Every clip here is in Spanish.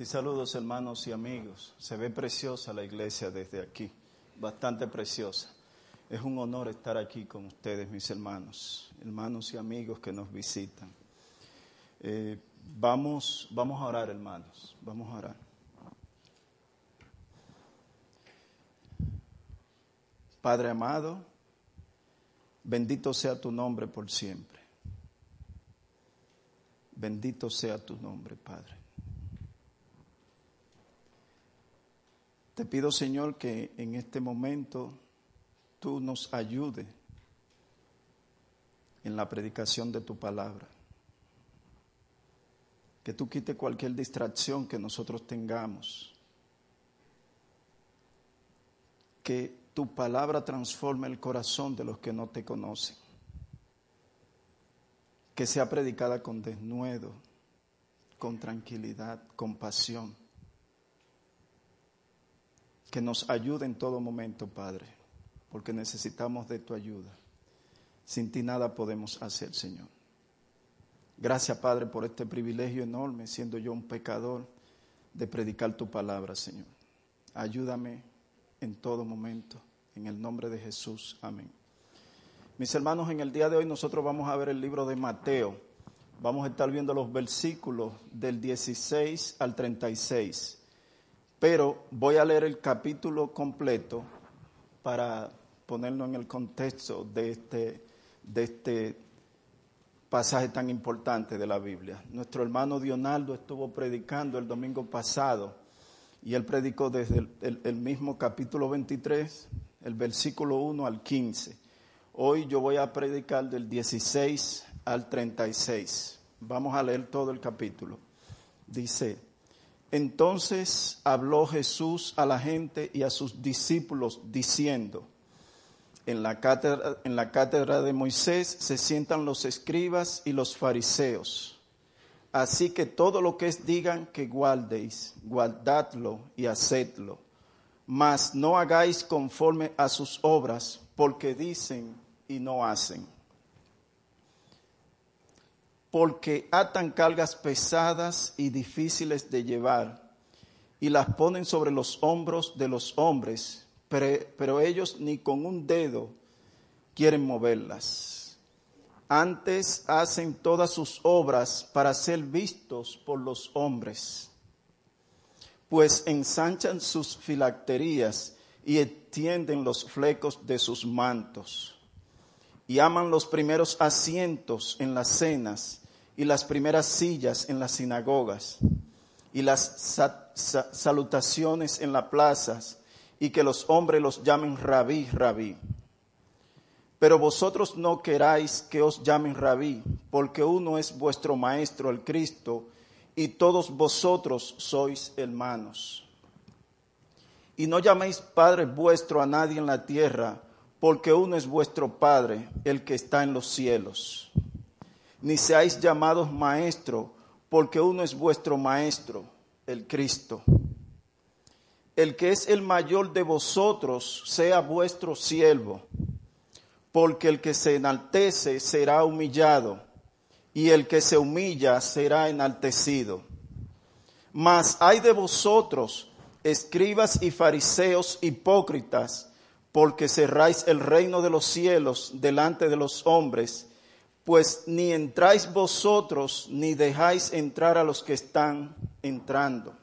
Sí, saludos hermanos y amigos. Se ve preciosa la iglesia desde aquí, bastante preciosa. Es un honor estar aquí con ustedes, mis hermanos, hermanos y amigos que nos visitan. Eh, vamos, vamos a orar, hermanos, vamos a orar. Padre amado, bendito sea tu nombre por siempre. Bendito sea tu nombre, Padre. Te pido, Señor, que en este momento tú nos ayudes en la predicación de tu palabra. Que tú quite cualquier distracción que nosotros tengamos. Que tu palabra transforme el corazón de los que no te conocen. Que sea predicada con desnudo, con tranquilidad, con pasión que nos ayude en todo momento, Padre, porque necesitamos de tu ayuda. Sin ti nada podemos hacer, Señor. Gracias, Padre, por este privilegio enorme, siendo yo un pecador, de predicar tu palabra, Señor. Ayúdame en todo momento, en el nombre de Jesús. Amén. Mis hermanos, en el día de hoy nosotros vamos a ver el libro de Mateo. Vamos a estar viendo los versículos del 16 al 36 pero voy a leer el capítulo completo para ponerlo en el contexto de este, de este pasaje tan importante de la Biblia. Nuestro hermano Dionaldo estuvo predicando el domingo pasado y él predicó desde el, el, mismo capítulo 23, el versículo 1 al 15. Hoy yo voy a predicar del 16 al 36. Vamos a leer todo el capítulo. Dice, entonces habló Jesús a la gente y a sus discípulos diciendo, en la, cátedra, en la cátedra de Moisés se sientan los escribas y los fariseos. Así que todo lo que es digan que guardéis, guardadlo y hacedlo. Mas no hagáis conforme a sus obras, porque dicen y no hacen porque atan cargas pesadas y difíciles de llevar y las ponen sobre los hombros de los hombres, pero, ellos ni con un dedo quieren moverlas. Antes hacen todas sus obras para ser vistos por los hombres, pues ensanchan sus filacterías y extienden los flecos de sus mantos y aman los primeros asientos en las cenas y las primeras sillas en las sinagogas y las salutaciones en las plazas y que los hombres los llamen rabí, rabí. Pero vosotros no queráis que os llamen rabí, porque uno es vuestro maestro, el Cristo, y todos vosotros sois hermanos. Y no llaméis Padre vuestro a nadie en la tierra, porque uno es vuestro Padre, el que está en los cielos ni seáis llamados maestro, porque uno es vuestro maestro, el Cristo. El que es el mayor de vosotros sea vuestro siervo, porque el que se enaltece será humillado, y el que se humilla será enaltecido. Mas hay de vosotros, escribas y fariseos hipócritas, porque cerráis el reino de los cielos delante de los hombres, pues ni entráis vosotros ni dejáis entrar a los que están entrando.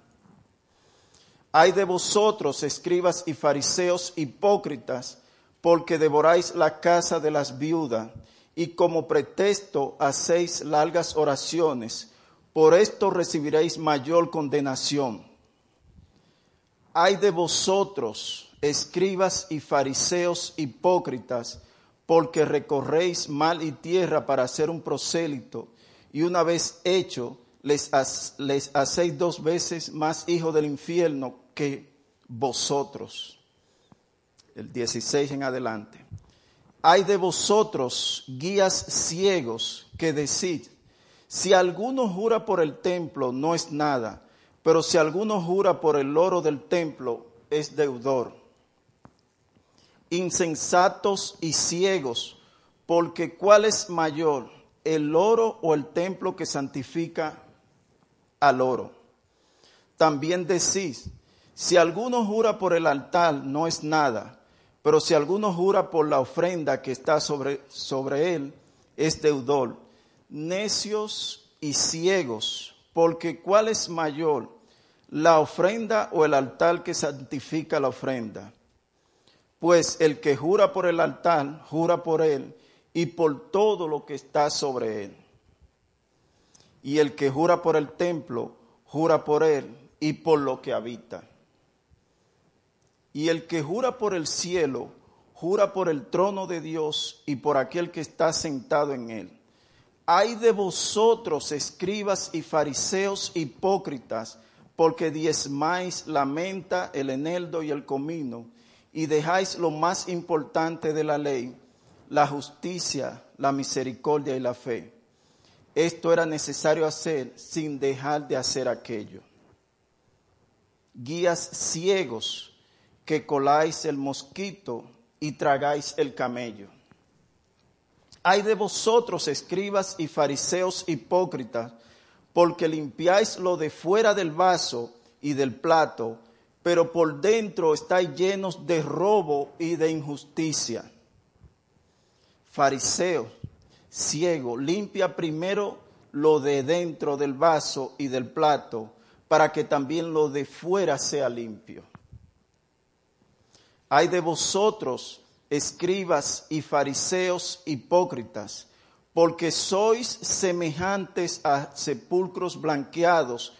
Hay de vosotros, escribas y fariseos hipócritas, porque devoráis la casa de las viudas y como pretexto hacéis largas oraciones. Por esto recibiréis mayor condenación. Hay de vosotros, escribas y fariseos hipócritas, porque recorréis mal y tierra para hacer un prosélito, y una vez hecho, les, hacéis dos veces más hijos del infierno que vosotros. El 16 en adelante. Hay de vosotros guías ciegos que decid, si alguno jura por el templo no es nada, pero si alguno jura por el oro del templo es deudor insensatos y ciegos, porque ¿cuál es mayor, el oro o el templo que santifica al oro? también decís, si alguno jura por el altar no es nada, pero si alguno jura por la ofrenda que está sobre, él, es deudor. Necios y ciegos, porque ¿cuál es mayor, la ofrenda o el altar que santifica la ofrenda? Pues el que jura por el altar, jura por él y por todo lo que está sobre él. Y el que jura por el templo, jura por él y por lo que habita. Y el que jura por el cielo, jura por el trono de Dios y por aquel que está sentado en él. Hay de vosotros, escribas y fariseos hipócritas, porque diezmáis la menta, el eneldo y el comino, y dejáis lo más importante de la ley, la justicia, la misericordia y la fe. Esto era necesario hacer sin dejar de hacer aquello. Guías ciegos que coláis el mosquito y tragáis el camello. Hay de vosotros, escribas y fariseos hipócritas, porque limpiáis lo de fuera del vaso y del plato, pero por dentro estáis llenos de robo y de injusticia. Fariseo, ciego, limpia primero lo de dentro del vaso y del plato, para que también lo de fuera sea limpio. Hay de vosotros, escribas y fariseos hipócritas, porque sois semejantes a sepulcros blanqueados,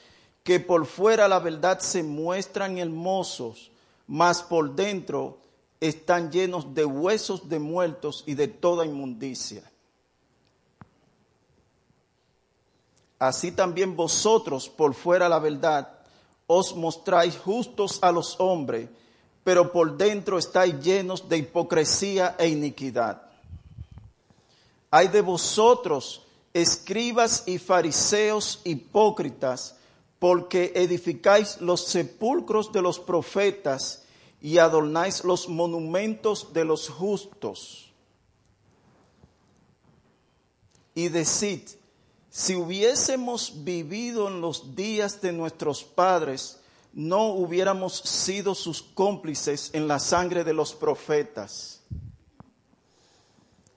que por fuera la verdad se muestran hermosos, mas por dentro están llenos de huesos de muertos y de toda inmundicia. Así también vosotros por fuera la verdad os mostráis justos a los hombres, pero por dentro estáis llenos de hipocresía e iniquidad. Hay de vosotros, escribas y fariseos hipócritas, porque edificáis los sepulcros de los profetas y adornáis los monumentos de los justos. Y decid, si hubiésemos vivido en los días de nuestros padres, no hubiéramos sido sus cómplices en la sangre de los profetas.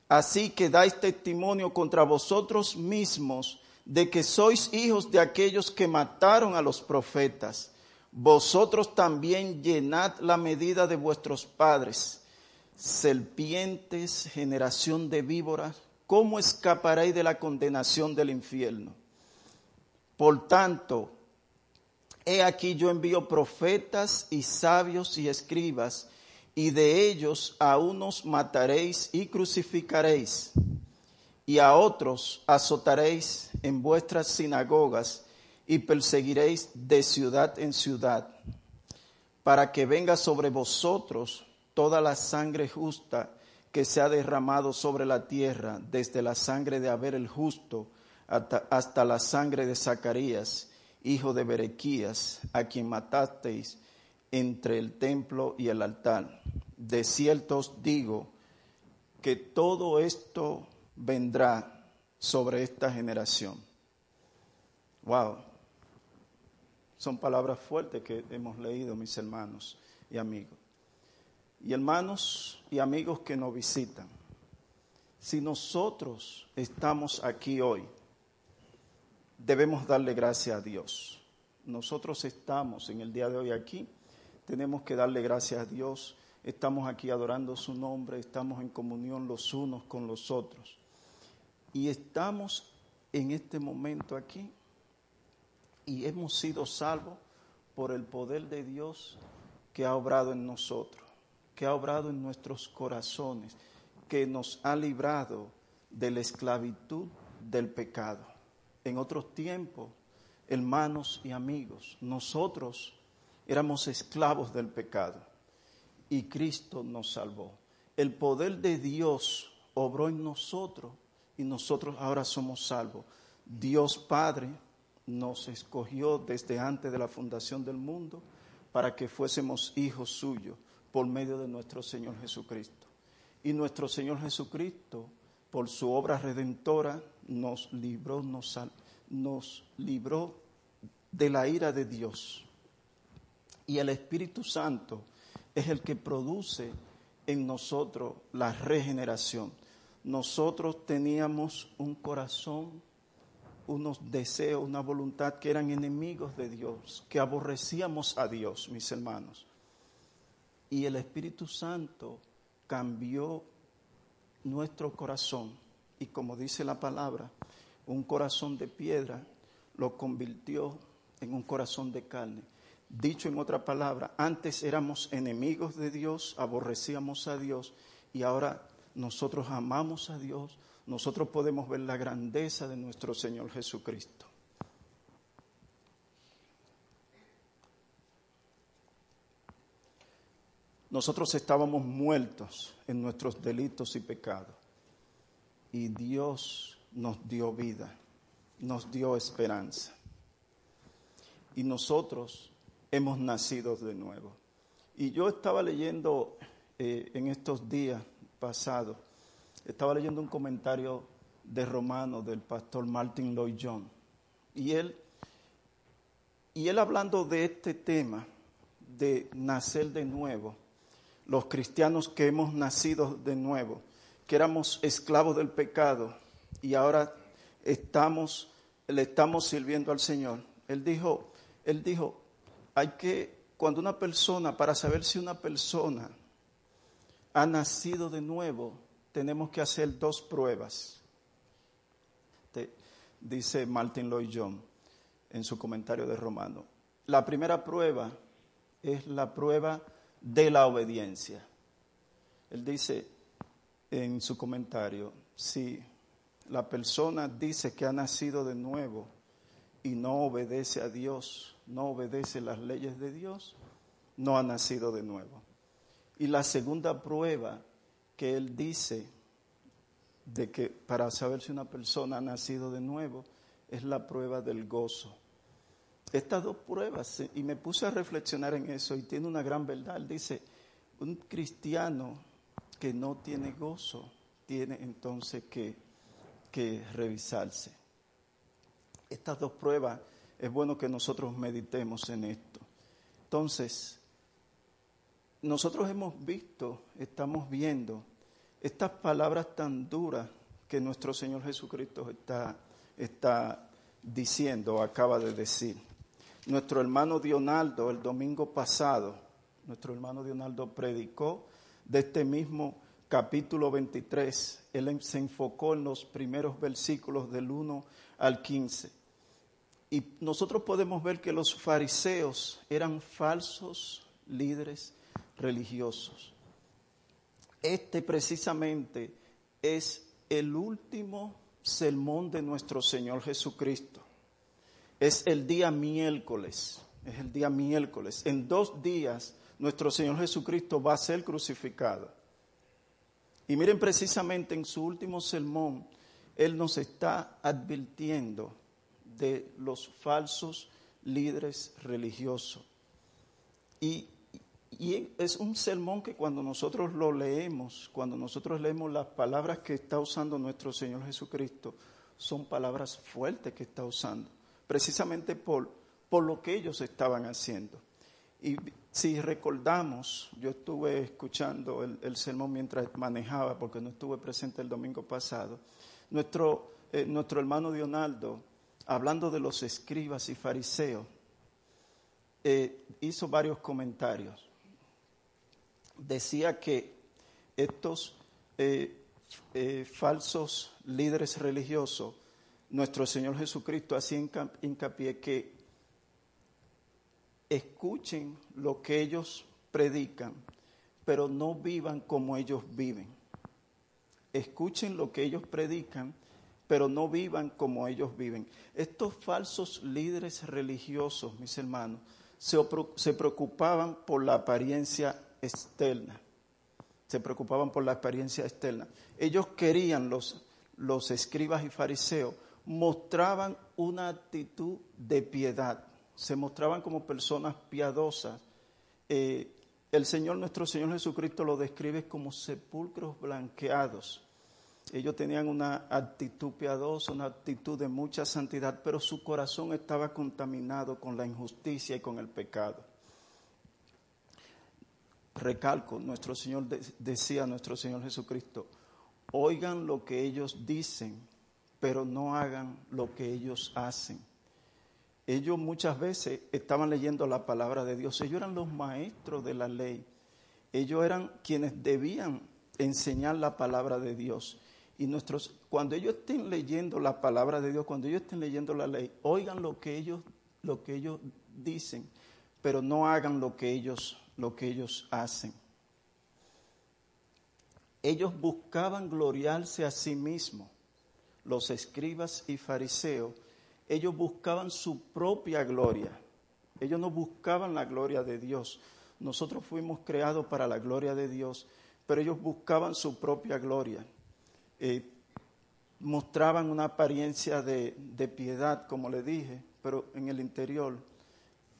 Así que dais testimonio contra vosotros mismos de que sois hijos de aquellos que mataron a los profetas. Vosotros también llenad la medida de vuestros padres. Serpientes, generación de víboras, ¿cómo escaparéis de la condenación del infierno? Por tanto, He aquí yo envío profetas y sabios y escribas, y de ellos a unos mataréis y crucificaréis, y a otros azotaréis en vuestras sinagogas y perseguiréis de ciudad en ciudad, para que venga sobre vosotros toda la sangre justa que se ha derramado sobre la tierra, desde la sangre de Abel el justo hasta, hasta la sangre de Zacarías hijo de Berequías, a quien matasteis entre el templo y el altar. De cierto os digo que todo esto vendrá sobre esta generación. Wow. Son palabras fuertes que hemos leído, mis hermanos y amigos. Y hermanos y amigos que nos visitan, si nosotros estamos aquí hoy, debemos darle gracias a Dios. Nosotros estamos en el día de hoy aquí, tenemos que darle gracias a Dios. Estamos aquí adorando su nombre, estamos en comunión los unos con los otros. Y estamos en este momento aquí y hemos sido salvos por el poder de Dios que ha obrado en nosotros, que ha obrado en nuestros corazones, que nos ha librado de la esclavitud del pecado en otros tiempos, hermanos y amigos, nosotros éramos esclavos del pecado y Cristo nos salvó. El poder de Dios obró en nosotros y nosotros ahora somos salvos. Dios Padre nos escogió desde antes de la fundación del mundo para que fuésemos hijos suyos por medio de nuestro Señor Jesucristo. Y nuestro Señor Jesucristo, por su obra redentora, nos libró, nos, nos libró de la ira de Dios Y el Espíritu Santo es el que produce en nosotros la regeneración. Nosotros teníamos un corazón, unos deseos, una voluntad que eran enemigos de Dios, que aborrecíamos a Dios, mis hermanos. Y el Espíritu Santo cambió nuestro corazón y como dice la palabra, un corazón de piedra lo convirtió en un corazón de carne. Dicho en otra palabra, antes éramos enemigos de Dios, aborrecíamos a Dios y ahora nosotros amamos a Dios, nosotros podemos ver la grandeza de nuestro Señor Jesucristo. Nosotros estábamos muertos en nuestros delitos y pecados y Dios nos dio vida, nos dio esperanza. Y nosotros hemos nacido de nuevo. Y yo estaba leyendo eh, en estos días pasados, estaba leyendo un comentario de Romano del pastor Martin Lloyd John. Y él, y él hablando de este tema, de nacer de nuevo, los cristianos que hemos nacido de nuevo, que éramos esclavos del pecado y ahora estamos, le estamos sirviendo al Señor. Él dijo, él dijo, hay que, cuando una persona, para saber si una persona ha nacido de nuevo, tenemos que hacer dos pruebas. dice Martin Lloyd John en su comentario de Romano. La primera prueba es la prueba de la obediencia. Él dice en su comentario, si la persona dice que ha nacido de nuevo y no obedece a Dios, no obedece las leyes de Dios, no ha nacido de nuevo. Y la segunda prueba que él dice de que para saber si una persona ha nacido de nuevo es la prueba del gozo. Estas dos pruebas, y me puse a reflexionar en eso y tiene una gran verdad. Dice, un cristiano que no tiene gozo tiene entonces que, que revisarse. Estas dos pruebas es bueno que nosotros meditemos en esto. Entonces, nosotros hemos visto, estamos viendo estas palabras tan duras que nuestro Señor Jesucristo está, está diciendo, acaba de decir. Nuestro hermano Dionaldo el domingo pasado, nuestro hermano Dionaldo predicó de este mismo capítulo 23. Él se enfocó en los primeros versículos del 1 al 15. Y nosotros podemos ver que los fariseos eran falsos líderes religiosos. Este precisamente es el último sermón de nuestro Señor Jesucristo es el día miércoles, es el día miércoles. En dos días nuestro Señor Jesucristo va a ser crucificado. Y miren precisamente en su último sermón, Él nos está advirtiendo de los falsos líderes religiosos. Y, y, es un sermón que cuando nosotros lo leemos, cuando nosotros leemos las palabras que está usando nuestro Señor Jesucristo, son palabras fuertes que está usando precisamente por, por lo que ellos estaban haciendo. Y si recordamos, yo estuve escuchando el, sermón mientras manejaba, porque no estuve presente el domingo pasado, nuestro, eh, nuestro hermano Dionaldo, hablando de los escribas y fariseos, eh, hizo varios comentarios. Decía que estos eh, falsos líderes religiosos nuestro Señor Jesucristo hacía hincapié que escuchen lo que ellos predican, pero no vivan como ellos viven. Escuchen lo que ellos predican, pero no vivan como ellos viven. Estos falsos líderes religiosos, mis hermanos, se, preocupaban por la apariencia externa. Se preocupaban por la apariencia externa. Ellos querían, los, los escribas y fariseos, mostraban una actitud de piedad, se mostraban como personas piadosas. Eh, el Señor, nuestro Señor Jesucristo, lo describe como sepulcros blanqueados. Ellos tenían una actitud piadosa, una actitud de mucha santidad, pero su corazón estaba contaminado con la injusticia y con el pecado. Recalco, nuestro Señor decía, nuestro Señor Jesucristo, oigan lo que ellos dicen, pero no hagan lo que ellos hacen. Ellos muchas veces estaban leyendo la palabra de Dios, ellos eran los maestros de la ley, ellos eran quienes debían enseñar la palabra de Dios. Y nuestros, cuando ellos estén leyendo la palabra de Dios, cuando ellos estén leyendo la ley, oigan lo que ellos, lo que ellos dicen, pero no hagan lo que ellos, lo que ellos hacen. Ellos buscaban gloriarse a sí mismos, los escribas y fariseos, ellos buscaban su propia gloria. Ellos no buscaban la gloria de Dios. Nosotros fuimos creados para la gloria de Dios, pero ellos buscaban su propia gloria. Eh, mostraban una apariencia de, piedad, como le dije, pero en el interior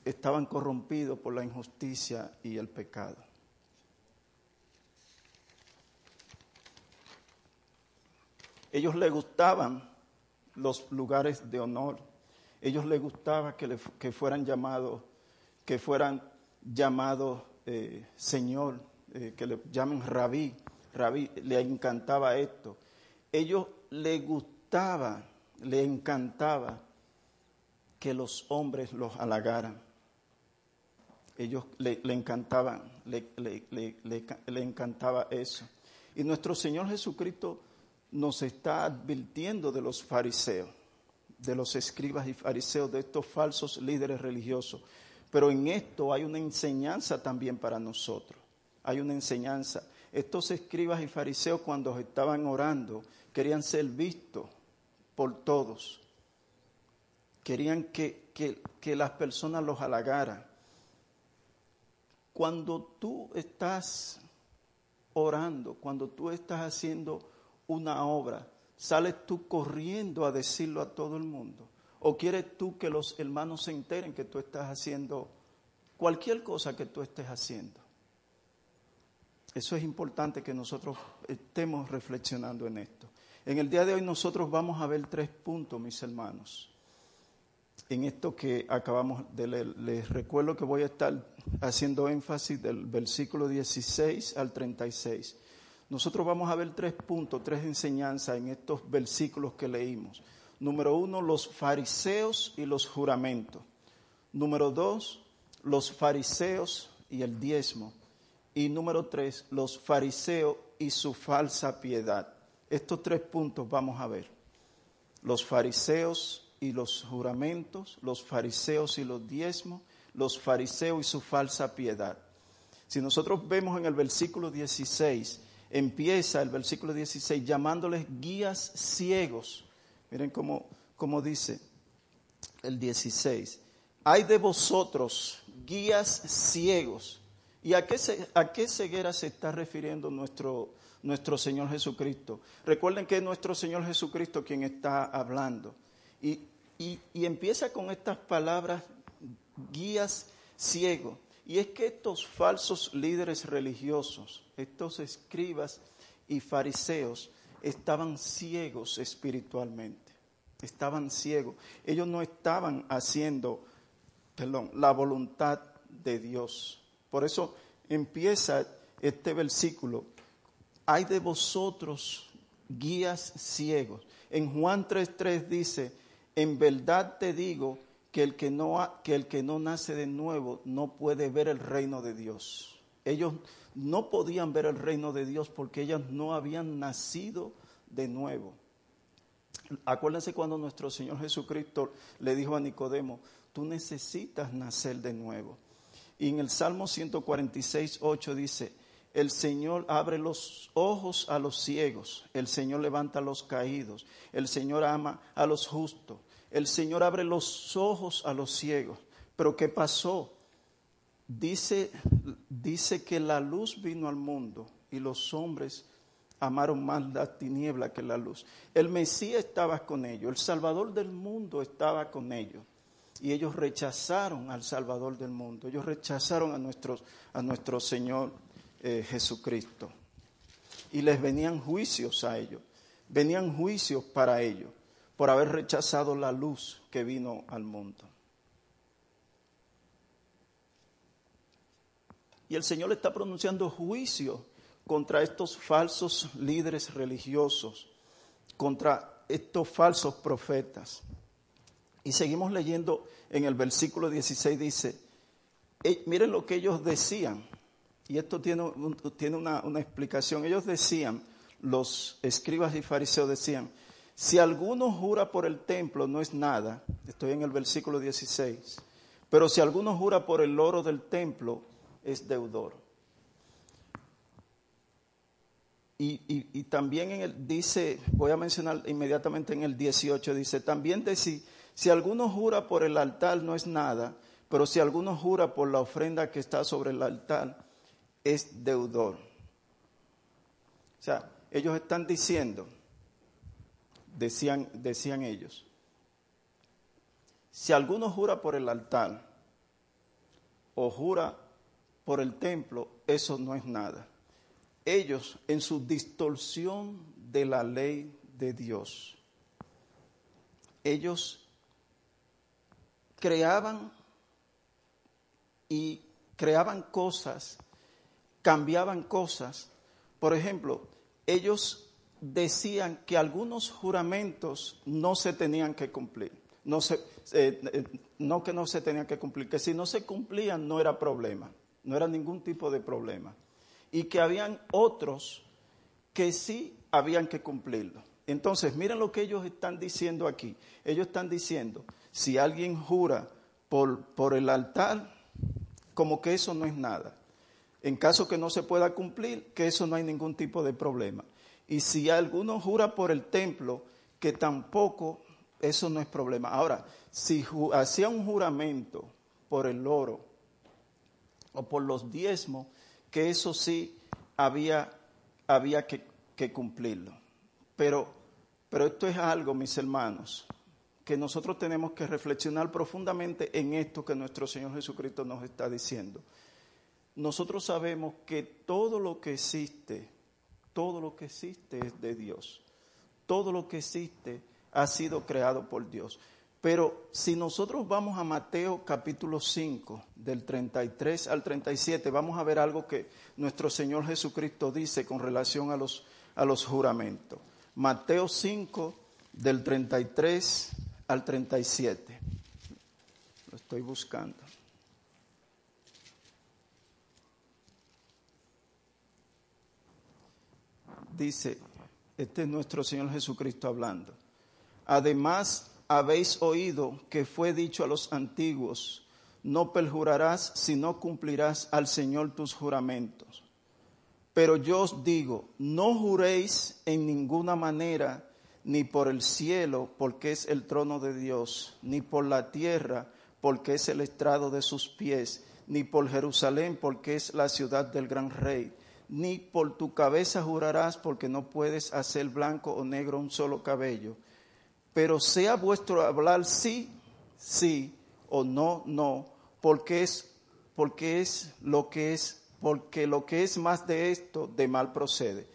estaban corrompidos por la injusticia y el pecado. Ellos les gustaban los lugares de honor. Ellos les gustaba que, que fueran llamados, que fueran llamados eh, Señor, eh, que le llamen Rabí. Rabí, le encantaba esto ellos les gustaba, les encantaba que los hombres los halagaran. Ellos le, encantaban, le, encantaba eso. Y nuestro Señor Jesucristo nos está advirtiendo de los fariseos, de los escribas y fariseos, de estos falsos líderes religiosos. Pero en esto hay una enseñanza también para nosotros. Hay una enseñanza. Estos escribas y fariseos cuando estaban orando, querían ser vistos por todos, querían que, que, las personas los halagaran. Cuando tú estás orando, cuando tú estás haciendo una obra, ¿sales tú corriendo a decirlo a todo el mundo? ¿O quieres tú que los hermanos se enteren que tú estás haciendo cualquier cosa que tú estés haciendo? Eso es importante que nosotros estemos reflexionando en esto. En el día de hoy nosotros vamos a ver tres puntos, mis hermanos. En esto que acabamos de leer, les recuerdo que voy a estar haciendo énfasis del versículo 16 al 36. Nosotros vamos a ver tres puntos, tres enseñanzas en estos versículos que leímos. Número uno, los fariseos y los juramentos. Número dos, los fariseos y el diezmo. Y número tres, los fariseos y su falsa piedad. Estos tres puntos vamos a ver. Los fariseos y los juramentos, los fariseos y los diezmos, los fariseos y su falsa piedad. Si nosotros vemos en el versículo 16, empieza el versículo 16 llamándoles guías ciegos. Miren cómo, cómo dice el 16. Hay de vosotros guías ciegos. ¿Y a qué, a qué ceguera se está refiriendo nuestro, nuestro Señor Jesucristo. Recuerden que es nuestro Señor Jesucristo quien está hablando. Y, empieza con estas palabras, guías ciegos. Y es que estos falsos líderes religiosos, estos escribas y fariseos, estaban ciegos espiritualmente. Estaban ciegos. Ellos no estaban haciendo, perdón, la voluntad de Dios. Por eso empieza este versículo hay de vosotros guías ciegos. En Juan 3.3 dice, en verdad te digo que el que, no, que el que no nace de nuevo no puede ver el reino de Dios. Ellos no podían ver el reino de Dios porque ellos no habían nacido de nuevo. Acuérdense cuando nuestro Señor Jesucristo le dijo a Nicodemo, tú necesitas nacer de nuevo. Y en el Salmo 146, 8 dice, el Señor abre los ojos a los ciegos, el Señor levanta a los caídos, el Señor ama a los justos, el Señor abre los ojos a los ciegos. Pero ¿qué pasó? Dice, dice que la luz vino al mundo y los hombres amaron más la tiniebla que la luz. El Mesías estaba con ellos, el Salvador del mundo estaba con ellos. Y ellos rechazaron al Salvador del mundo, ellos rechazaron a, a nuestro Señor eh, Jesucristo. Y les venían juicios a ellos, venían juicios para ellos por haber rechazado la luz que vino al mundo. Y el Señor está pronunciando juicio contra estos falsos líderes religiosos, contra estos falsos profetas. Y seguimos leyendo en el versículo 16, dice, eh, miren lo que ellos decían, y esto tiene, tiene una, una explicación, ellos decían, los escribas y fariseos decían, si alguno jura por el templo no es nada, estoy en el versículo 16, pero si alguno jura por el oro del templo es deudor. Y, también en el, dice, voy a mencionar inmediatamente en el 18, dice, también de si alguno jura por el altar no es nada, pero si alguno jura por la ofrenda que está sobre el altar, es deudor. O sea, ellos están diciendo, decían, decían ellos, si alguno jura por el altar o jura por el templo, eso no es nada ellos en su distorsión de la ley de Dios, ellos creaban y creaban cosas, cambiaban cosas. Por ejemplo, ellos decían que algunos juramentos no se tenían que cumplir. Eh, eh, no que no se tenían que cumplir, que si no se cumplían no era problema, no era ningún tipo de problema y que habían otros que sí habían que cumplirlo. Entonces, miren lo que ellos están diciendo aquí. Ellos están diciendo, si alguien jura por, por el altar, como que eso no es nada. En caso que no se pueda cumplir, que eso no hay ningún tipo de problema. Y si alguno jura por el templo, que tampoco eso no es problema. Ahora, si hacía un juramento por el oro o por los diezmos, que eso sí había, había que, cumplirlo. Pero, pero esto es algo, mis hermanos, que nosotros tenemos que reflexionar profundamente en esto que nuestro Señor Jesucristo nos está diciendo. Nosotros sabemos que todo lo que existe, todo lo que existe es de Dios. Todo lo que existe ha sido creado por Dios. Pero si nosotros vamos a Mateo capítulo 5, del 33 al 37, vamos a ver algo que nuestro Señor Jesucristo dice con relación a los, a los juramentos. Mateo 5, del 33 al 37. Lo estoy buscando. Dice, este es nuestro Señor Jesucristo hablando. Además, habéis oído que fue dicho a los antiguos, no perjurarás si no cumplirás al Señor tus juramentos. Pero yo os digo, no juréis en ninguna manera, ni por el cielo, porque es el trono de Dios, ni por la tierra, porque es el estrado de sus pies, ni por Jerusalén, porque es la ciudad del gran rey, ni por tu cabeza jurarás, porque no puedes hacer blanco o negro un solo cabello pero sea vuestro hablar sí, sí o no, no, porque es, porque es lo que es, porque lo que es más de esto, de mal procede.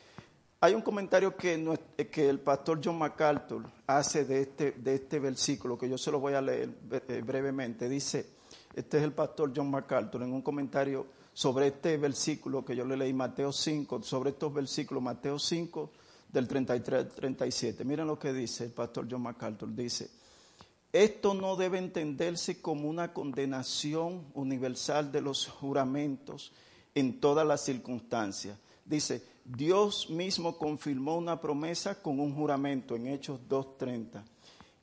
Hay un comentario que, que el pastor John MacArthur hace de este, de este versículo, que yo se lo voy a leer eh, brevemente. Dice, este es el pastor John MacArthur, en un comentario sobre este versículo que yo le leí, Mateo 5, sobre estos versículos, Mateo 5, del 33 al 37. Miren lo que dice el pastor John MacArthur. Dice, esto no debe entenderse como una condenación universal de los juramentos en todas las circunstancias. Dice, Dios mismo confirmó una promesa con un juramento en Hechos 2.30.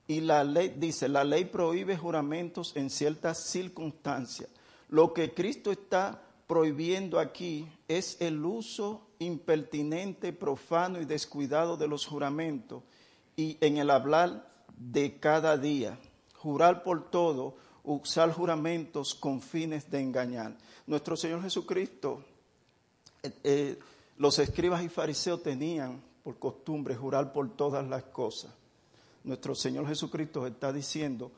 Y la ley, dice, la ley prohíbe juramentos en ciertas circunstancias. Lo que Cristo está prohibiendo aquí es el uso impertinente, profano y descuidado de los juramentos y en el hablar de cada día. Jurar por todo, usar juramentos con fines de engañar. Nuestro Señor Jesucristo, eh, eh, los escribas y fariseos tenían por costumbre jurar por todas las cosas. Nuestro Señor Jesucristo está diciendo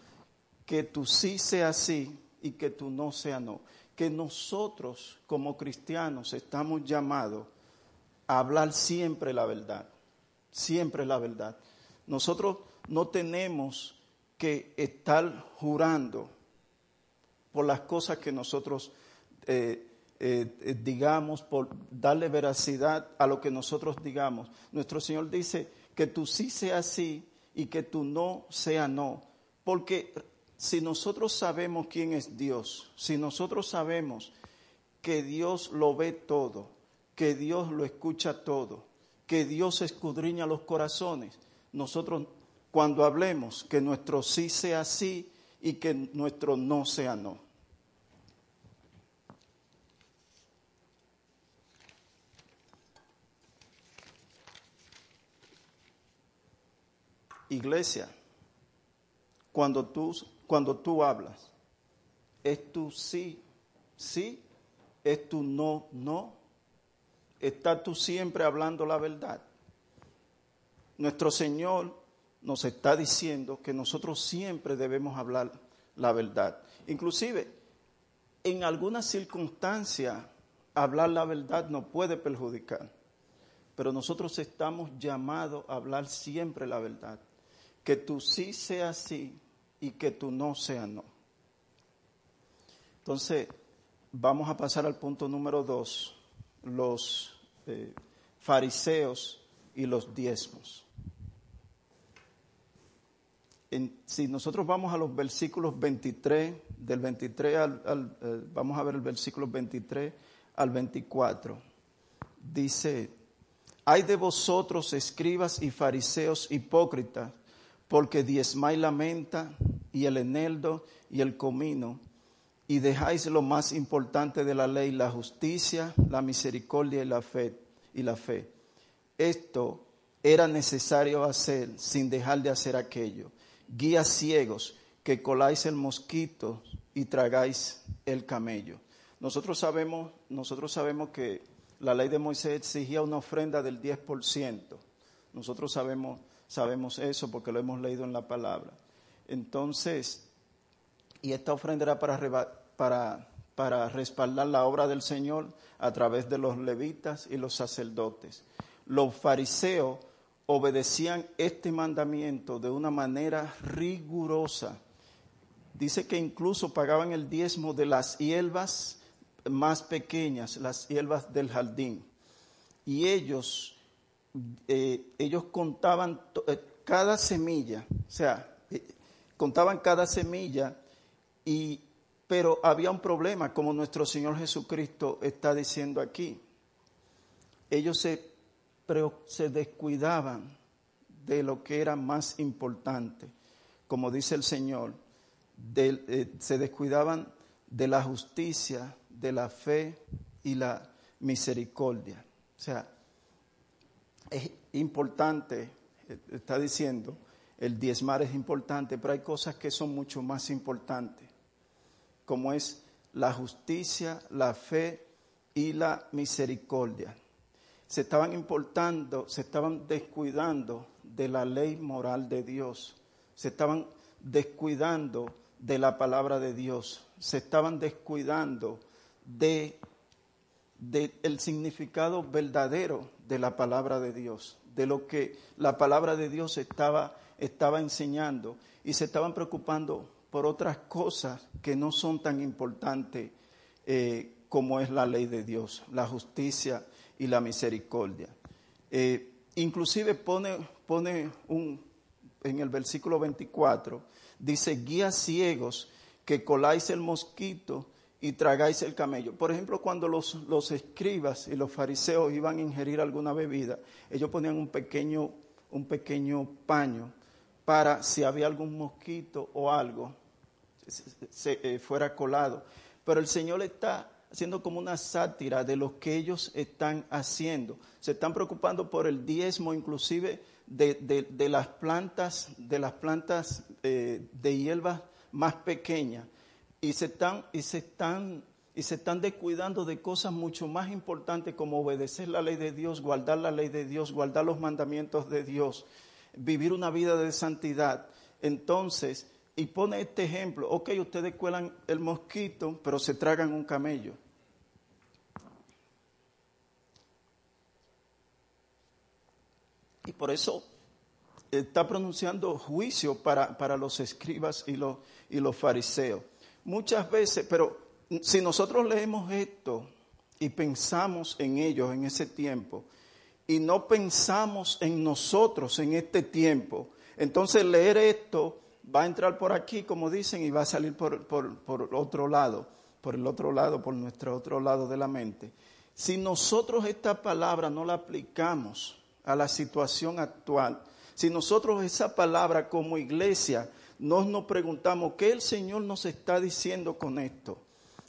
que tú sí sea sí y que tú no sea no. Que nosotros como cristianos estamos llamados hablar siempre la verdad, siempre la verdad. Nosotros no tenemos que estar jurando por las cosas que nosotros eh, eh, eh, digamos, por darle veracidad a lo que nosotros digamos. Nuestro Señor dice que tú sí sea sí y que tú no sea no. Porque si nosotros sabemos quién es Dios, si nosotros sabemos que Dios lo ve todo, que Dios lo escucha todo, que Dios escudriña los corazones, nosotros cuando hablemos que nuestro sí sea sí y que nuestro no sea no. Iglesia, cuando tú, cuando tú hablas, es tu sí, sí, es tu no, no. Estás tú siempre hablando la verdad. Nuestro Señor nos está diciendo que nosotros siempre debemos hablar la verdad. Inclusive, en algunas circunstancias, hablar la verdad no puede perjudicar, pero nosotros estamos llamados a hablar siempre la verdad que tú sí sea sí y que tú no sea no. Entonces, vamos a pasar al punto número dos, los eh, fariseos y los diezmos. si nosotros vamos a los versículos 23, del 23 al, eh, vamos a ver el versículo 23 al 24, dice, hay de vosotros escribas y fariseos hipócritas, porque diezmáis la menta y el eneldo y el comino, y dejáis lo más importante de la ley, la justicia, la misericordia y la fe. Y la fe. Esto era necesario hacer sin dejar de hacer aquello. Guías ciegos que coláis el mosquito y tragáis el camello. Nosotros sabemos, nosotros sabemos que la ley de Moisés exigía una ofrenda del 10%. Nosotros sabemos Sabemos eso porque lo hemos leído en la palabra. Entonces, y esta ofrenda era para, para, respaldar la obra del Señor a través de los levitas y los sacerdotes. Los fariseos obedecían este mandamiento de una manera rigurosa. Dice que incluso pagaban el diezmo de las hierbas más pequeñas, las hierbas del jardín. Y ellos eh, ellos contaban eh, cada semilla, o sea, contaban cada semilla, y, pero había un problema, como nuestro Señor Jesucristo está diciendo aquí. Ellos se, se descuidaban de lo que era más importante, como dice el Señor, se descuidaban de la justicia, de la fe y la misericordia. O sea, es importante, está diciendo, el diezmar es importante, pero hay cosas que son mucho más importantes, como es la justicia, la fe y la misericordia. Se estaban importando, se estaban descuidando de la ley moral de Dios, se estaban descuidando de la palabra de Dios, se estaban descuidando de del significado verdadero de la palabra de Dios, de lo que la palabra de Dios estaba, estaba enseñando y se estaban preocupando por otras cosas que no son tan importantes eh, como es la ley de Dios, la justicia y la misericordia. Eh, inclusive pone, pone un, en el versículo 24, dice, guías ciegos que coláis el mosquito y tragáis el camello. Por ejemplo, cuando los, los, escribas y los fariseos iban a ingerir alguna bebida, ellos ponían un pequeño, un pequeño paño para si había algún mosquito o algo, se, eh, fuera colado. Pero el Señor está haciendo como una sátira de lo que ellos están haciendo. Se están preocupando por el diezmo, inclusive de, de, las plantas, de las plantas eh, de hierbas más pequeñas y se están, y se están, y se están descuidando de cosas mucho más importantes como obedecer la ley de Dios, guardar la ley de Dios, guardar los mandamientos de Dios, vivir una vida de santidad. Entonces, y pone este ejemplo, ok, ustedes cuelan el mosquito, pero se tragan un camello. Y por eso está pronunciando juicio para, para los escribas y los, y los fariseos muchas veces, pero si nosotros leemos esto y pensamos en ellos en ese tiempo y no pensamos en nosotros en este tiempo, entonces leer esto va a entrar por aquí, como dicen, y va a salir por, por otro lado, por el otro lado, por nuestro otro lado de la mente. Si nosotros esta palabra no la aplicamos a la situación actual, si nosotros esa palabra como iglesia nos nos preguntamos qué el Señor nos está diciendo con esto,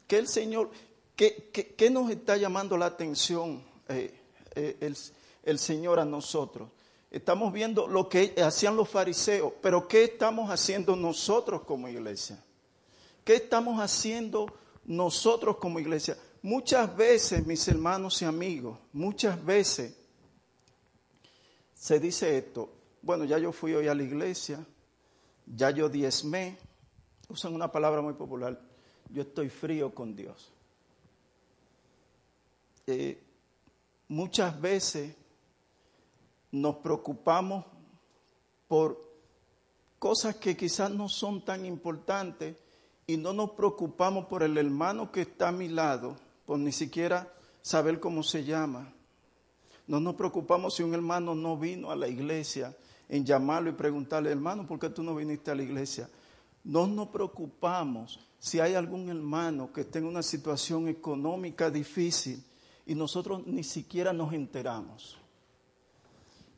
qué el Señor, qué, qué, nos está llamando la atención eh, eh, el Señor a nosotros. Estamos viendo lo que hacían los fariseos, pero ¿qué estamos haciendo nosotros como iglesia? ¿Qué estamos haciendo nosotros como iglesia? Muchas veces, mis hermanos y amigos, muchas veces se dice esto, bueno, ya yo fui hoy a la iglesia, ya yo diezmé, usan una palabra muy popular, yo estoy frío con Dios. Eh, muchas veces nos preocupamos por cosas que quizás no son tan importantes y no nos preocupamos por el hermano que está a mi lado, por ni siquiera saber cómo se llama. No nos preocupamos si un hermano no vino a la iglesia en llamarlo y preguntarle, hermano, ¿por qué tú no viniste a la iglesia? No nos preocupamos si hay algún hermano que esté en una situación económica difícil y nosotros ni siquiera nos enteramos.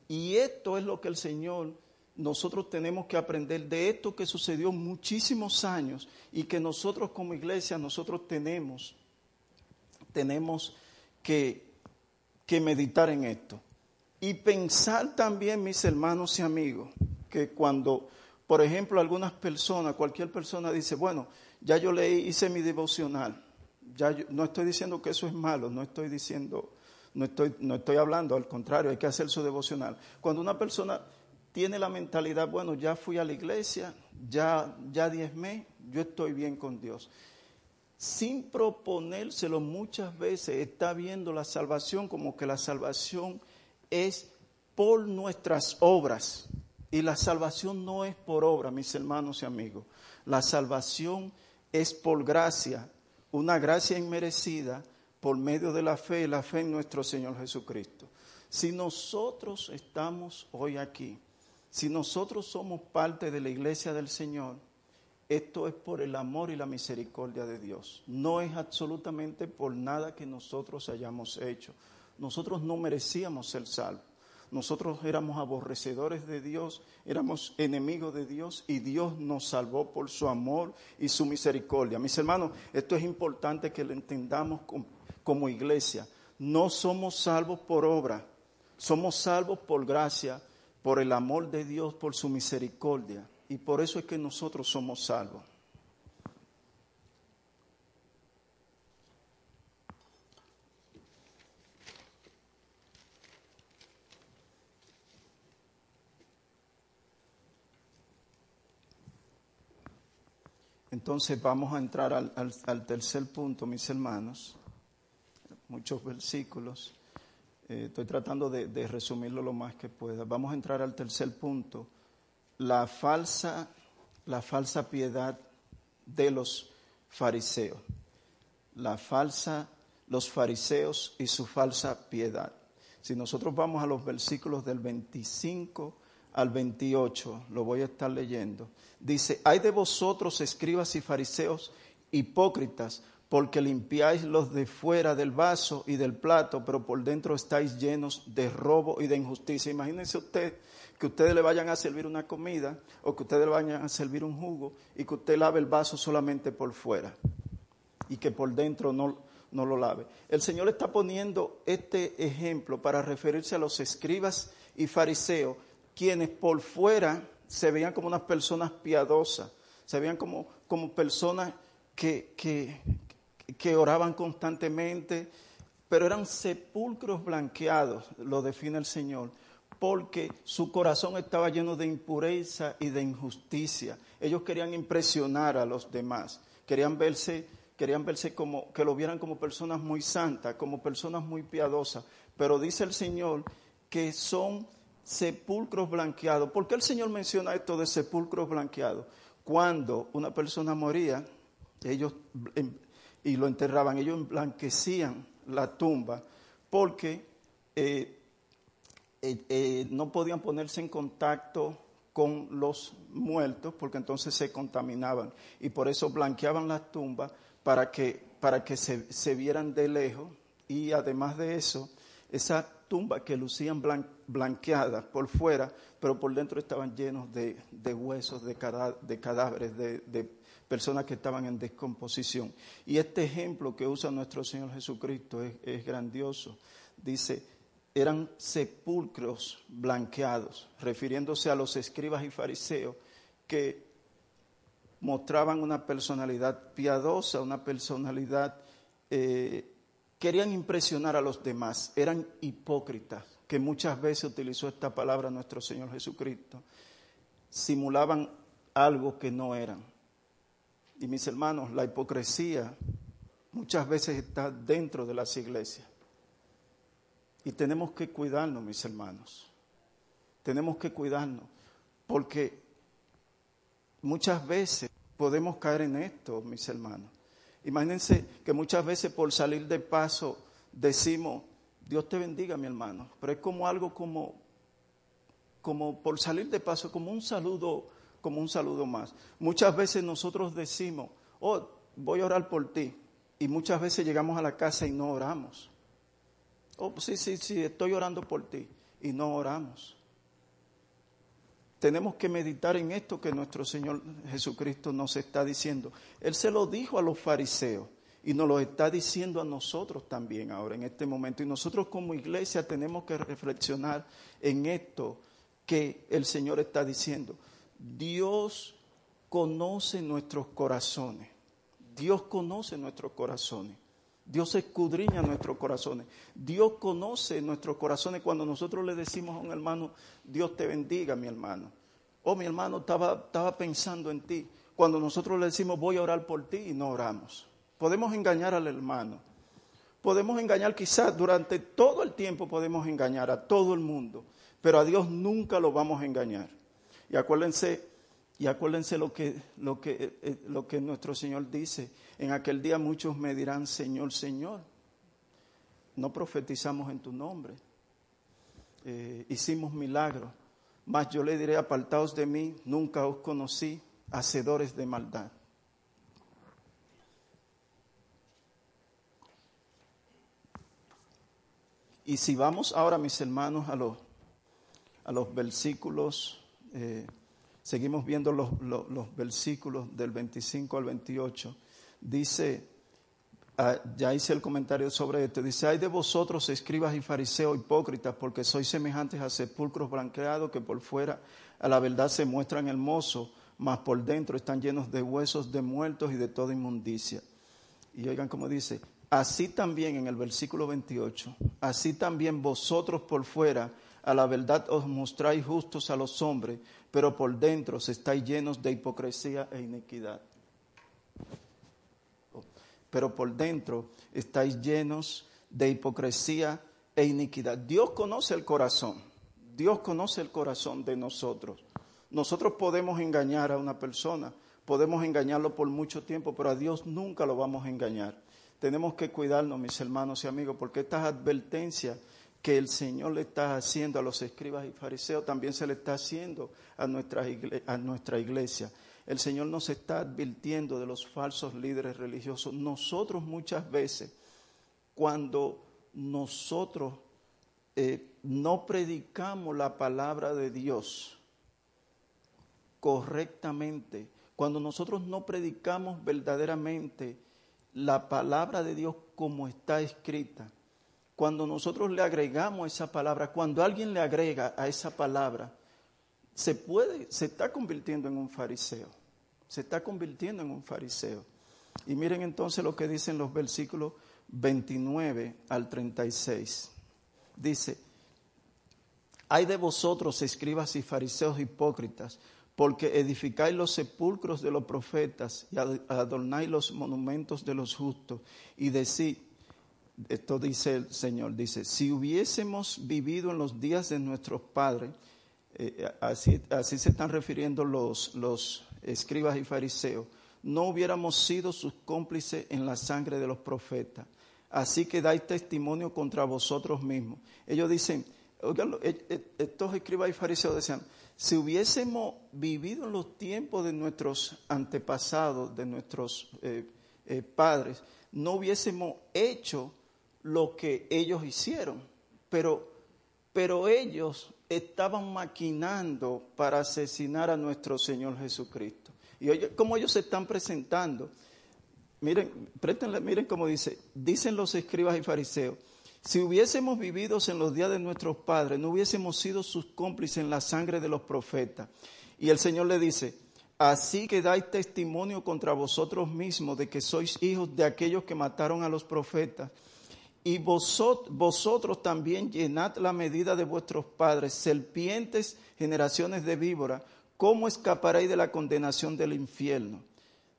Y esto es lo que el Señor, nosotros tenemos que aprender de esto que sucedió muchísimos años y que nosotros como iglesia, nosotros tenemos, tenemos que que meditar en esto. Y pensar también, mis hermanos y amigos, que cuando, por ejemplo, algunas personas, cualquier persona dice, bueno, ya yo leí, hice mi devocional, ya no estoy diciendo que eso es malo, no estoy diciendo, no estoy, no estoy hablando, al contrario, hay que hacer su devocional. Cuando una persona tiene la mentalidad, bueno, ya fui a la iglesia, ya, ya diezmé, yo estoy bien con Dios sin proponérselo muchas veces, está viendo la salvación como que la salvación es por nuestras obras. Y la salvación no es por obra, mis hermanos y amigos. La salvación es por gracia, una gracia inmerecida por medio de la fe, la fe en nuestro Señor Jesucristo. Si nosotros estamos hoy aquí, si nosotros somos parte de la iglesia del Señor, esto es por el amor y la misericordia de Dios. No es absolutamente por nada que nosotros hayamos hecho. Nosotros no merecíamos ser salvos. Nosotros éramos aborrecedores de Dios, éramos enemigos de Dios y Dios nos salvó por su amor y su misericordia. Mis hermanos, esto es importante que lo entendamos como iglesia. No somos salvos por obra, somos salvos por gracia, por el amor de Dios, por su misericordia y por eso es que nosotros somos salvos. Entonces vamos a entrar al, tercer punto, mis hermanos. Muchos versículos. Eh, estoy tratando de resumirlo lo más que pueda. Vamos a entrar al tercer punto la falsa, la falsa piedad de los fariseos. La falsa, los fariseos y su falsa piedad. Si nosotros vamos a los versículos del 25 al 28, lo voy a estar leyendo. Dice, hay de vosotros, escribas y fariseos, hipócritas, porque limpiáis los de fuera del vaso y del plato, pero por dentro estáis llenos de robo y de injusticia. Imagínense usted que ustedes le vayan a servir una comida o que ustedes le vayan a servir un jugo y que usted lave el vaso solamente por fuera y que por dentro no, no lo lave. El Señor está poniendo este ejemplo para referirse a los escribas y fariseos, quienes por fuera se veían como unas personas piadosas, se veían como, como personas que, que, que oraban constantemente, pero eran sepulcros blanqueados, lo define el Señor, porque su corazón estaba lleno de impureza y de injusticia. Ellos querían impresionar a los demás, querían verse, querían verse como, que lo vieran como personas muy santas, como personas muy piadosas. Pero dice el Señor que son sepulcros blanqueados. ¿Por qué el Señor menciona esto de sepulcros blanqueados? Cuando una persona moría, ellos em, y lo enterraban, ellos emblanquecían la tumba porque eh, eh, eh, no podían ponerse en contacto con los muertos porque entonces se contaminaban. Y por eso blanqueaban las tumbas para que, para que se, se vieran de lejos. Y además de eso, esa tumba que lucían blanqueadas por fuera, pero por dentro estaban llenos de, huesos, de, cadáveres, de, personas que estaban en descomposición. Y este ejemplo que usa nuestro Señor Jesucristo es, grandioso. Dice, eran sepulcros blanqueados, refiriéndose a los escribas y fariseos que mostraban una personalidad piadosa, una personalidad eh, querían impresionar a los demás, eran hipócritas, que muchas veces utilizó esta palabra nuestro Señor Jesucristo, simulaban algo que no eran. Y mis hermanos, la hipocresía muchas veces está dentro de las iglesias. Y tenemos que cuidarnos, mis hermanos. Tenemos que cuidarnos, porque muchas veces podemos caer en esto, mis hermanos. Imagínense que muchas veces por salir de paso decimos, Dios te bendiga, mi hermano, pero es como algo como, como por salir de paso, como un saludo, como un saludo más. Muchas veces nosotros decimos, oh, voy a orar por ti, y muchas veces llegamos a la casa y no oramos. Oh, sí, sí, sí, estoy orando por ti, y no oramos. Tenemos que meditar en esto que nuestro Señor Jesucristo nos está diciendo. Él se lo dijo a los fariseos y nos lo está diciendo a nosotros también ahora en este momento. Y nosotros como iglesia tenemos que reflexionar en esto que el Señor está diciendo. Dios conoce nuestros corazones. Dios conoce nuestros corazones. Dios escudriña nuestros corazones. Dios conoce nuestros corazones cuando nosotros le decimos a un hermano, Dios te bendiga, mi hermano. Oh, mi hermano estaba, estaba pensando en ti. Cuando nosotros le decimos, voy a orar por ti y no oramos. Podemos engañar al hermano. Podemos engañar quizás durante todo el tiempo, podemos engañar a todo el mundo, pero a Dios nunca lo vamos a engañar. Y acuérdense, y acuérdense lo que, lo que, eh, eh, lo que nuestro Señor dice. En aquel día muchos me dirán, Señor, Señor, no profetizamos en tu nombre. Eh, hicimos milagros. Mas yo le diré, apartaos de mí, nunca os conocí, hacedores de maldad. Y si vamos ahora, mis hermanos, a los, a los versículos seguimos viendo los, versículos del 25 al 28, dice, ah, ya hice el comentario sobre esto, dice, hay de vosotros escribas y fariseos hipócritas, porque sois semejantes a sepulcros blanqueados que por fuera a la verdad se muestran hermosos, mas por dentro están llenos de huesos de muertos y de toda inmundicia. Y oigan cómo dice, así también en el versículo 28, así también vosotros por fuera a la verdad os mostráis justos a los hombres, pero por dentro estáis llenos de hipocresía e iniquidad. Pero por dentro estáis llenos de hipocresía e iniquidad. Dios conoce el corazón. Dios conoce el corazón de nosotros. Nosotros podemos engañar a una persona, podemos engañarlo por mucho tiempo, pero a Dios nunca lo vamos a engañar. Tenemos que cuidarnos, mis hermanos y amigos, porque estas advertencias que el Señor le está haciendo a los escribas y fariseos, también se le está haciendo a nuestra, a nuestra iglesia. El Señor nos está advirtiendo de los falsos líderes religiosos. Nosotros muchas veces, cuando nosotros eh, no predicamos la palabra de Dios correctamente, cuando nosotros no predicamos verdaderamente la palabra de Dios como está escrita, cuando nosotros le agregamos esa palabra, cuando alguien le agrega a esa palabra, se puede, se está convirtiendo en un fariseo. Se está convirtiendo en un fariseo. Y miren entonces lo que dicen los versículos 29 al 36. Dice, hay de vosotros, escribas y fariseos hipócritas, porque edificáis los sepulcros de los profetas y adornáis los monumentos de los justos, y decís, esto dice el Señor, dice, si hubiésemos vivido en los días de nuestros padres, eh, así, así, se están refiriendo los, los escribas y fariseos, no hubiéramos sido sus cómplices en la sangre de los profetas. así que dais testimonio contra vosotros mismos. Ellos dicen, oigan, e, e, estos escribas y fariseos decían, si hubiésemos vivido en los tiempos de nuestros antepasados, de nuestros eh, eh, padres, no hubiésemos hecho lo que ellos hicieron, pero, pero ellos estaban maquinando para asesinar a nuestro Señor Jesucristo. Y oye, cómo ellos se están presentando. Miren, préstenle, miren cómo dice, dicen los escribas y fariseos, si hubiésemos vivido en los días de nuestros padres, no hubiésemos sido sus cómplices en la sangre de los profetas. Y el Señor le dice, así que dais testimonio contra vosotros mismos de que sois hijos de aquellos que mataron a los profetas. Y vosotros, también llenad la medida de vuestros padres, serpientes, generaciones de víbora. ¿Cómo escaparéis de la condenación del infierno?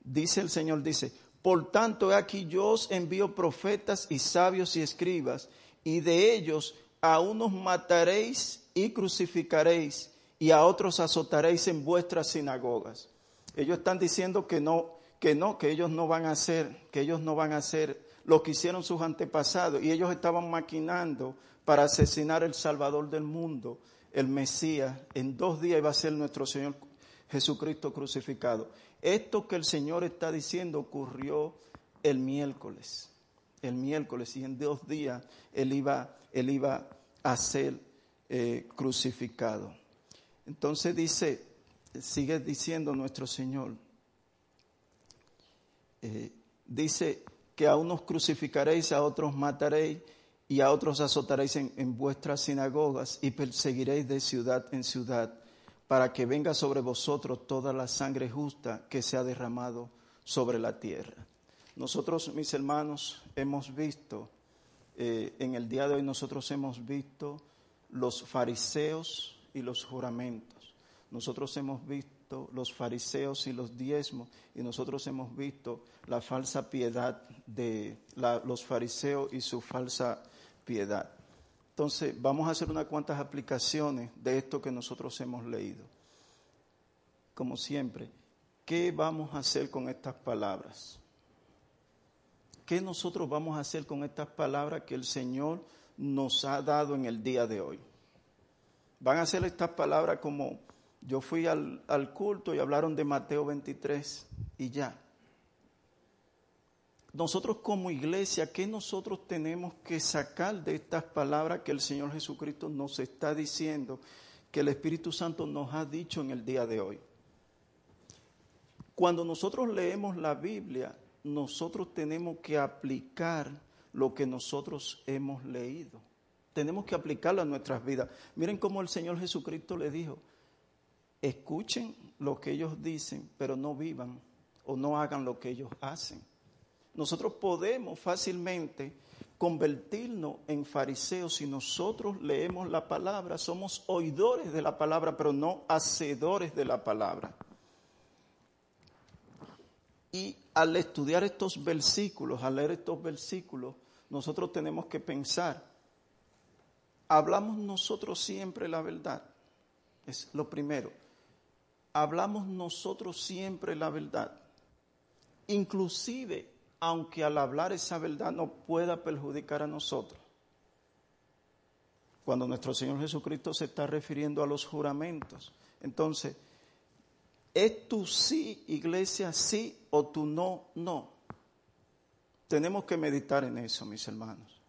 Dice el Señor, dice, por tanto, aquí yo os envío profetas y sabios y escribas, y de ellos a unos mataréis y crucificaréis, y a otros azotaréis en vuestras sinagogas. Ellos están diciendo que no, que no, que ellos no van a hacer, que ellos no van a hacer lo que hicieron sus antepasados, y ellos estaban maquinando para asesinar el Salvador del mundo, el Mesías. En dos días iba a ser nuestro Señor Jesucristo crucificado. Esto que el Señor está diciendo ocurrió el miércoles, el miércoles, y en dos días Él iba, él iba a ser eh, crucificado. Entonces dice, sigue diciendo nuestro Señor, eh, dice que a unos crucificaréis, a otros mataréis y a otros azotaréis en vuestras sinagogas y perseguiréis de ciudad en ciudad para que venga sobre vosotros toda la sangre justa que se ha derramado sobre la tierra. Nosotros, mis hermanos, hemos visto, eh, en el día de hoy nosotros hemos visto los fariseos y los juramentos. Nosotros hemos visto los fariseos y los diezmos y nosotros hemos visto la falsa piedad de los fariseos y su falsa piedad. Entonces, vamos a hacer unas cuantas aplicaciones de esto que nosotros hemos leído. Como siempre, ¿qué vamos a hacer con estas palabras? ¿Qué nosotros vamos a hacer con estas palabras que el Señor nos ha dado en el día de hoy? Van a hacer estas palabras como yo fui al, culto y hablaron de Mateo 23 y ya nosotros como iglesia, ¿qué nosotros tenemos que sacar de estas palabras que el Señor Jesucristo nos está diciendo, que el Espíritu Santo nos ha dicho en el día de hoy? Cuando nosotros leemos la Biblia, nosotros tenemos que aplicar lo que nosotros hemos leído. Tenemos que aplicarlo a nuestras vidas. Miren cómo el Señor Jesucristo le dijo, escuchen lo que ellos dicen, pero no vivan o no hagan lo que ellos hacen. Nosotros podemos fácilmente convertirnos en fariseos si nosotros leemos la palabra, somos oidores de la palabra, pero no hacedores de la palabra. Y al estudiar estos versículos, al leer estos versículos, nosotros tenemos que pensar, hablamos nosotros siempre la verdad, es lo primero, hablamos nosotros siempre la verdad, inclusive aunque al hablar esa verdad no pueda perjudicar a nosotros. Cuando nuestro Señor Jesucristo se está refiriendo a los juramentos. Entonces, ¿es tu sí, iglesia, sí o tu no, no? Tenemos que meditar en eso, mis hermanos.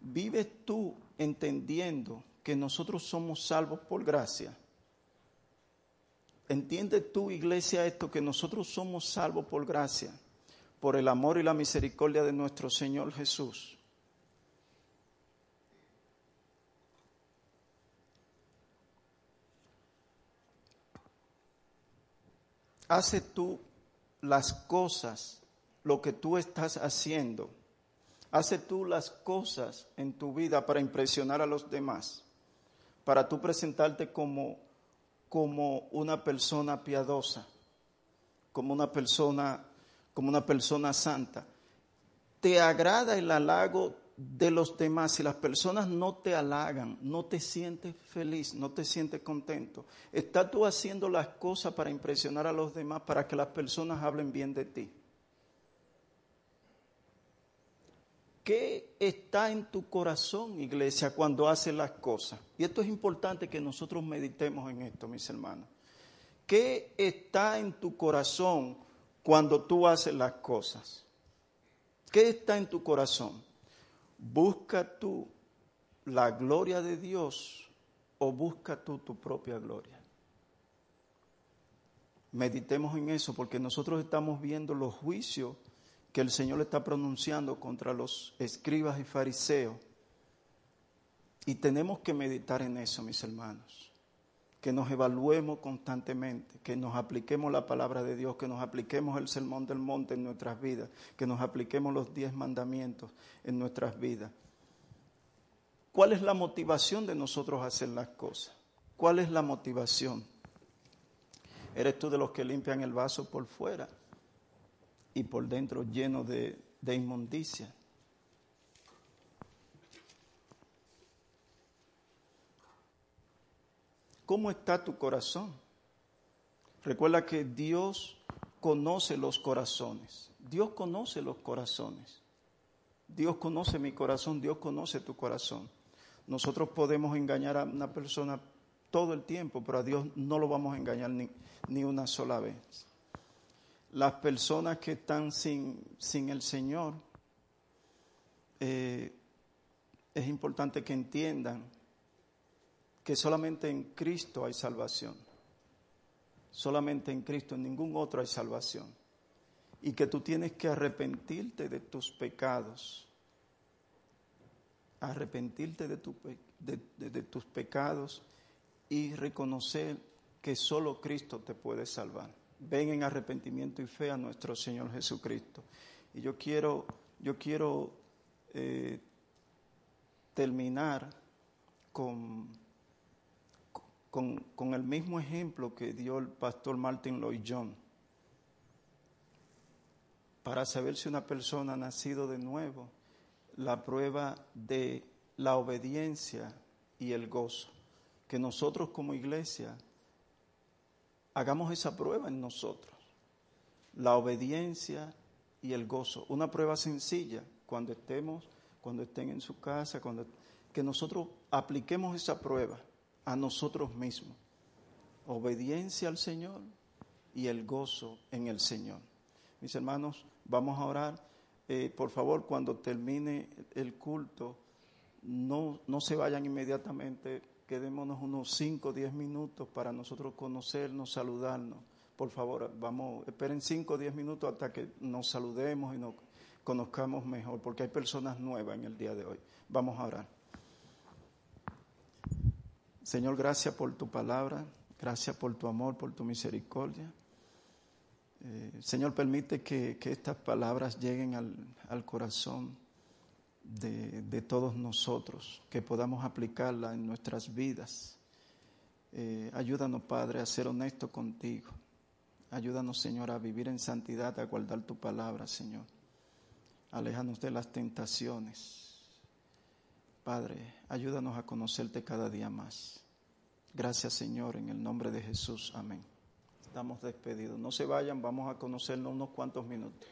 ¿Vives tú entendiendo que nosotros somos salvos por gracia? ¿Entiende tú, iglesia, esto que nosotros somos salvos por gracia, por el amor y la misericordia de nuestro Señor Jesús? Hace tú las cosas, lo que tú estás haciendo. Hace tú las cosas en tu vida para impresionar a los demás, para tú presentarte como como una persona piadosa, como una persona, como una persona santa. Te agrada el halago de los demás. Si las personas no te halagan, no te sientes feliz, no te sientes contento. Estás tú haciendo las cosas para impresionar a los demás, para que las personas hablen bien de ti. ¿Qué está en tu corazón, iglesia, cuando haces las cosas? Y esto es importante que nosotros meditemos en esto, mis hermanos. ¿Qué está en tu corazón cuando tú haces las cosas? ¿Qué está en tu corazón? ¿Busca tú la gloria de Dios o busca tú tu propia gloria? Meditemos en eso porque nosotros estamos viendo los juicios que el Señor está pronunciando contra los escribas y fariseos. Y tenemos que meditar en eso, mis hermanos. Que nos evaluemos constantemente, que nos apliquemos la palabra de Dios, que nos apliquemos el sermón del monte en nuestras vidas, que nos apliquemos los diez mandamientos en nuestras vidas. ¿Cuál es la motivación de nosotros hacer las cosas? ¿Cuál es la motivación? ¿Eres tú de los que limpian el vaso por fuera? Y por dentro lleno de, inmundicia. ¿Cómo está tu corazón? Recuerda que Dios conoce los corazones. Dios conoce los corazones. Dios conoce mi corazón, Dios conoce tu corazón. Nosotros podemos engañar a una persona todo el tiempo, pero a Dios no lo vamos a engañar ni, ni una sola vez las personas que están sin, sin el Señor, eh, es importante que entiendan que solamente en Cristo hay salvación. Solamente en Cristo, en ningún otro hay salvación. Y que tú tienes que arrepentirte de tus pecados. Arrepentirte de, de tus pecados y reconocer que solo Cristo te puede salvar ven en arrepentimiento y fe a nuestro Señor Jesucristo. Y yo quiero, yo quiero eh, terminar con, con, con, el mismo ejemplo que dio el pastor Martin Lloyd John para saber si una persona ha nacido de nuevo, la prueba de la obediencia y el gozo. Que nosotros como iglesia hagamos esa prueba en nosotros. La obediencia y el gozo. Una prueba sencilla cuando estemos, cuando estén en su casa, cuando que nosotros apliquemos esa prueba a nosotros mismos. Obediencia al Señor y el gozo en el Señor. Mis hermanos, vamos a orar. Eh, por favor, cuando termine el culto, no, no se vayan inmediatamente quedémonos unos 5 o 10 minutos para nosotros conocernos, saludarnos. Por favor, vamos, esperen 5 o 10 minutos hasta que nos saludemos y nos conozcamos mejor, porque hay personas nuevas en el día de hoy. Vamos a orar. Señor, gracias por tu palabra, gracias por tu amor, por tu misericordia. Eh, Señor, permite que, estas palabras lleguen al, al corazón de, todos nosotros, que podamos aplicarla en nuestras vidas. Eh, ayúdanos, Padre, a ser honestos contigo. Ayúdanos, Señor, a vivir en santidad, a guardar tu palabra, Señor. Aléjanos de las tentaciones. Padre, ayúdanos a conocerte cada día más. Gracias, Señor, en el nombre de Jesús. Amén. Estamos despedidos. No se vayan, vamos a conocernos unos cuantos minutos.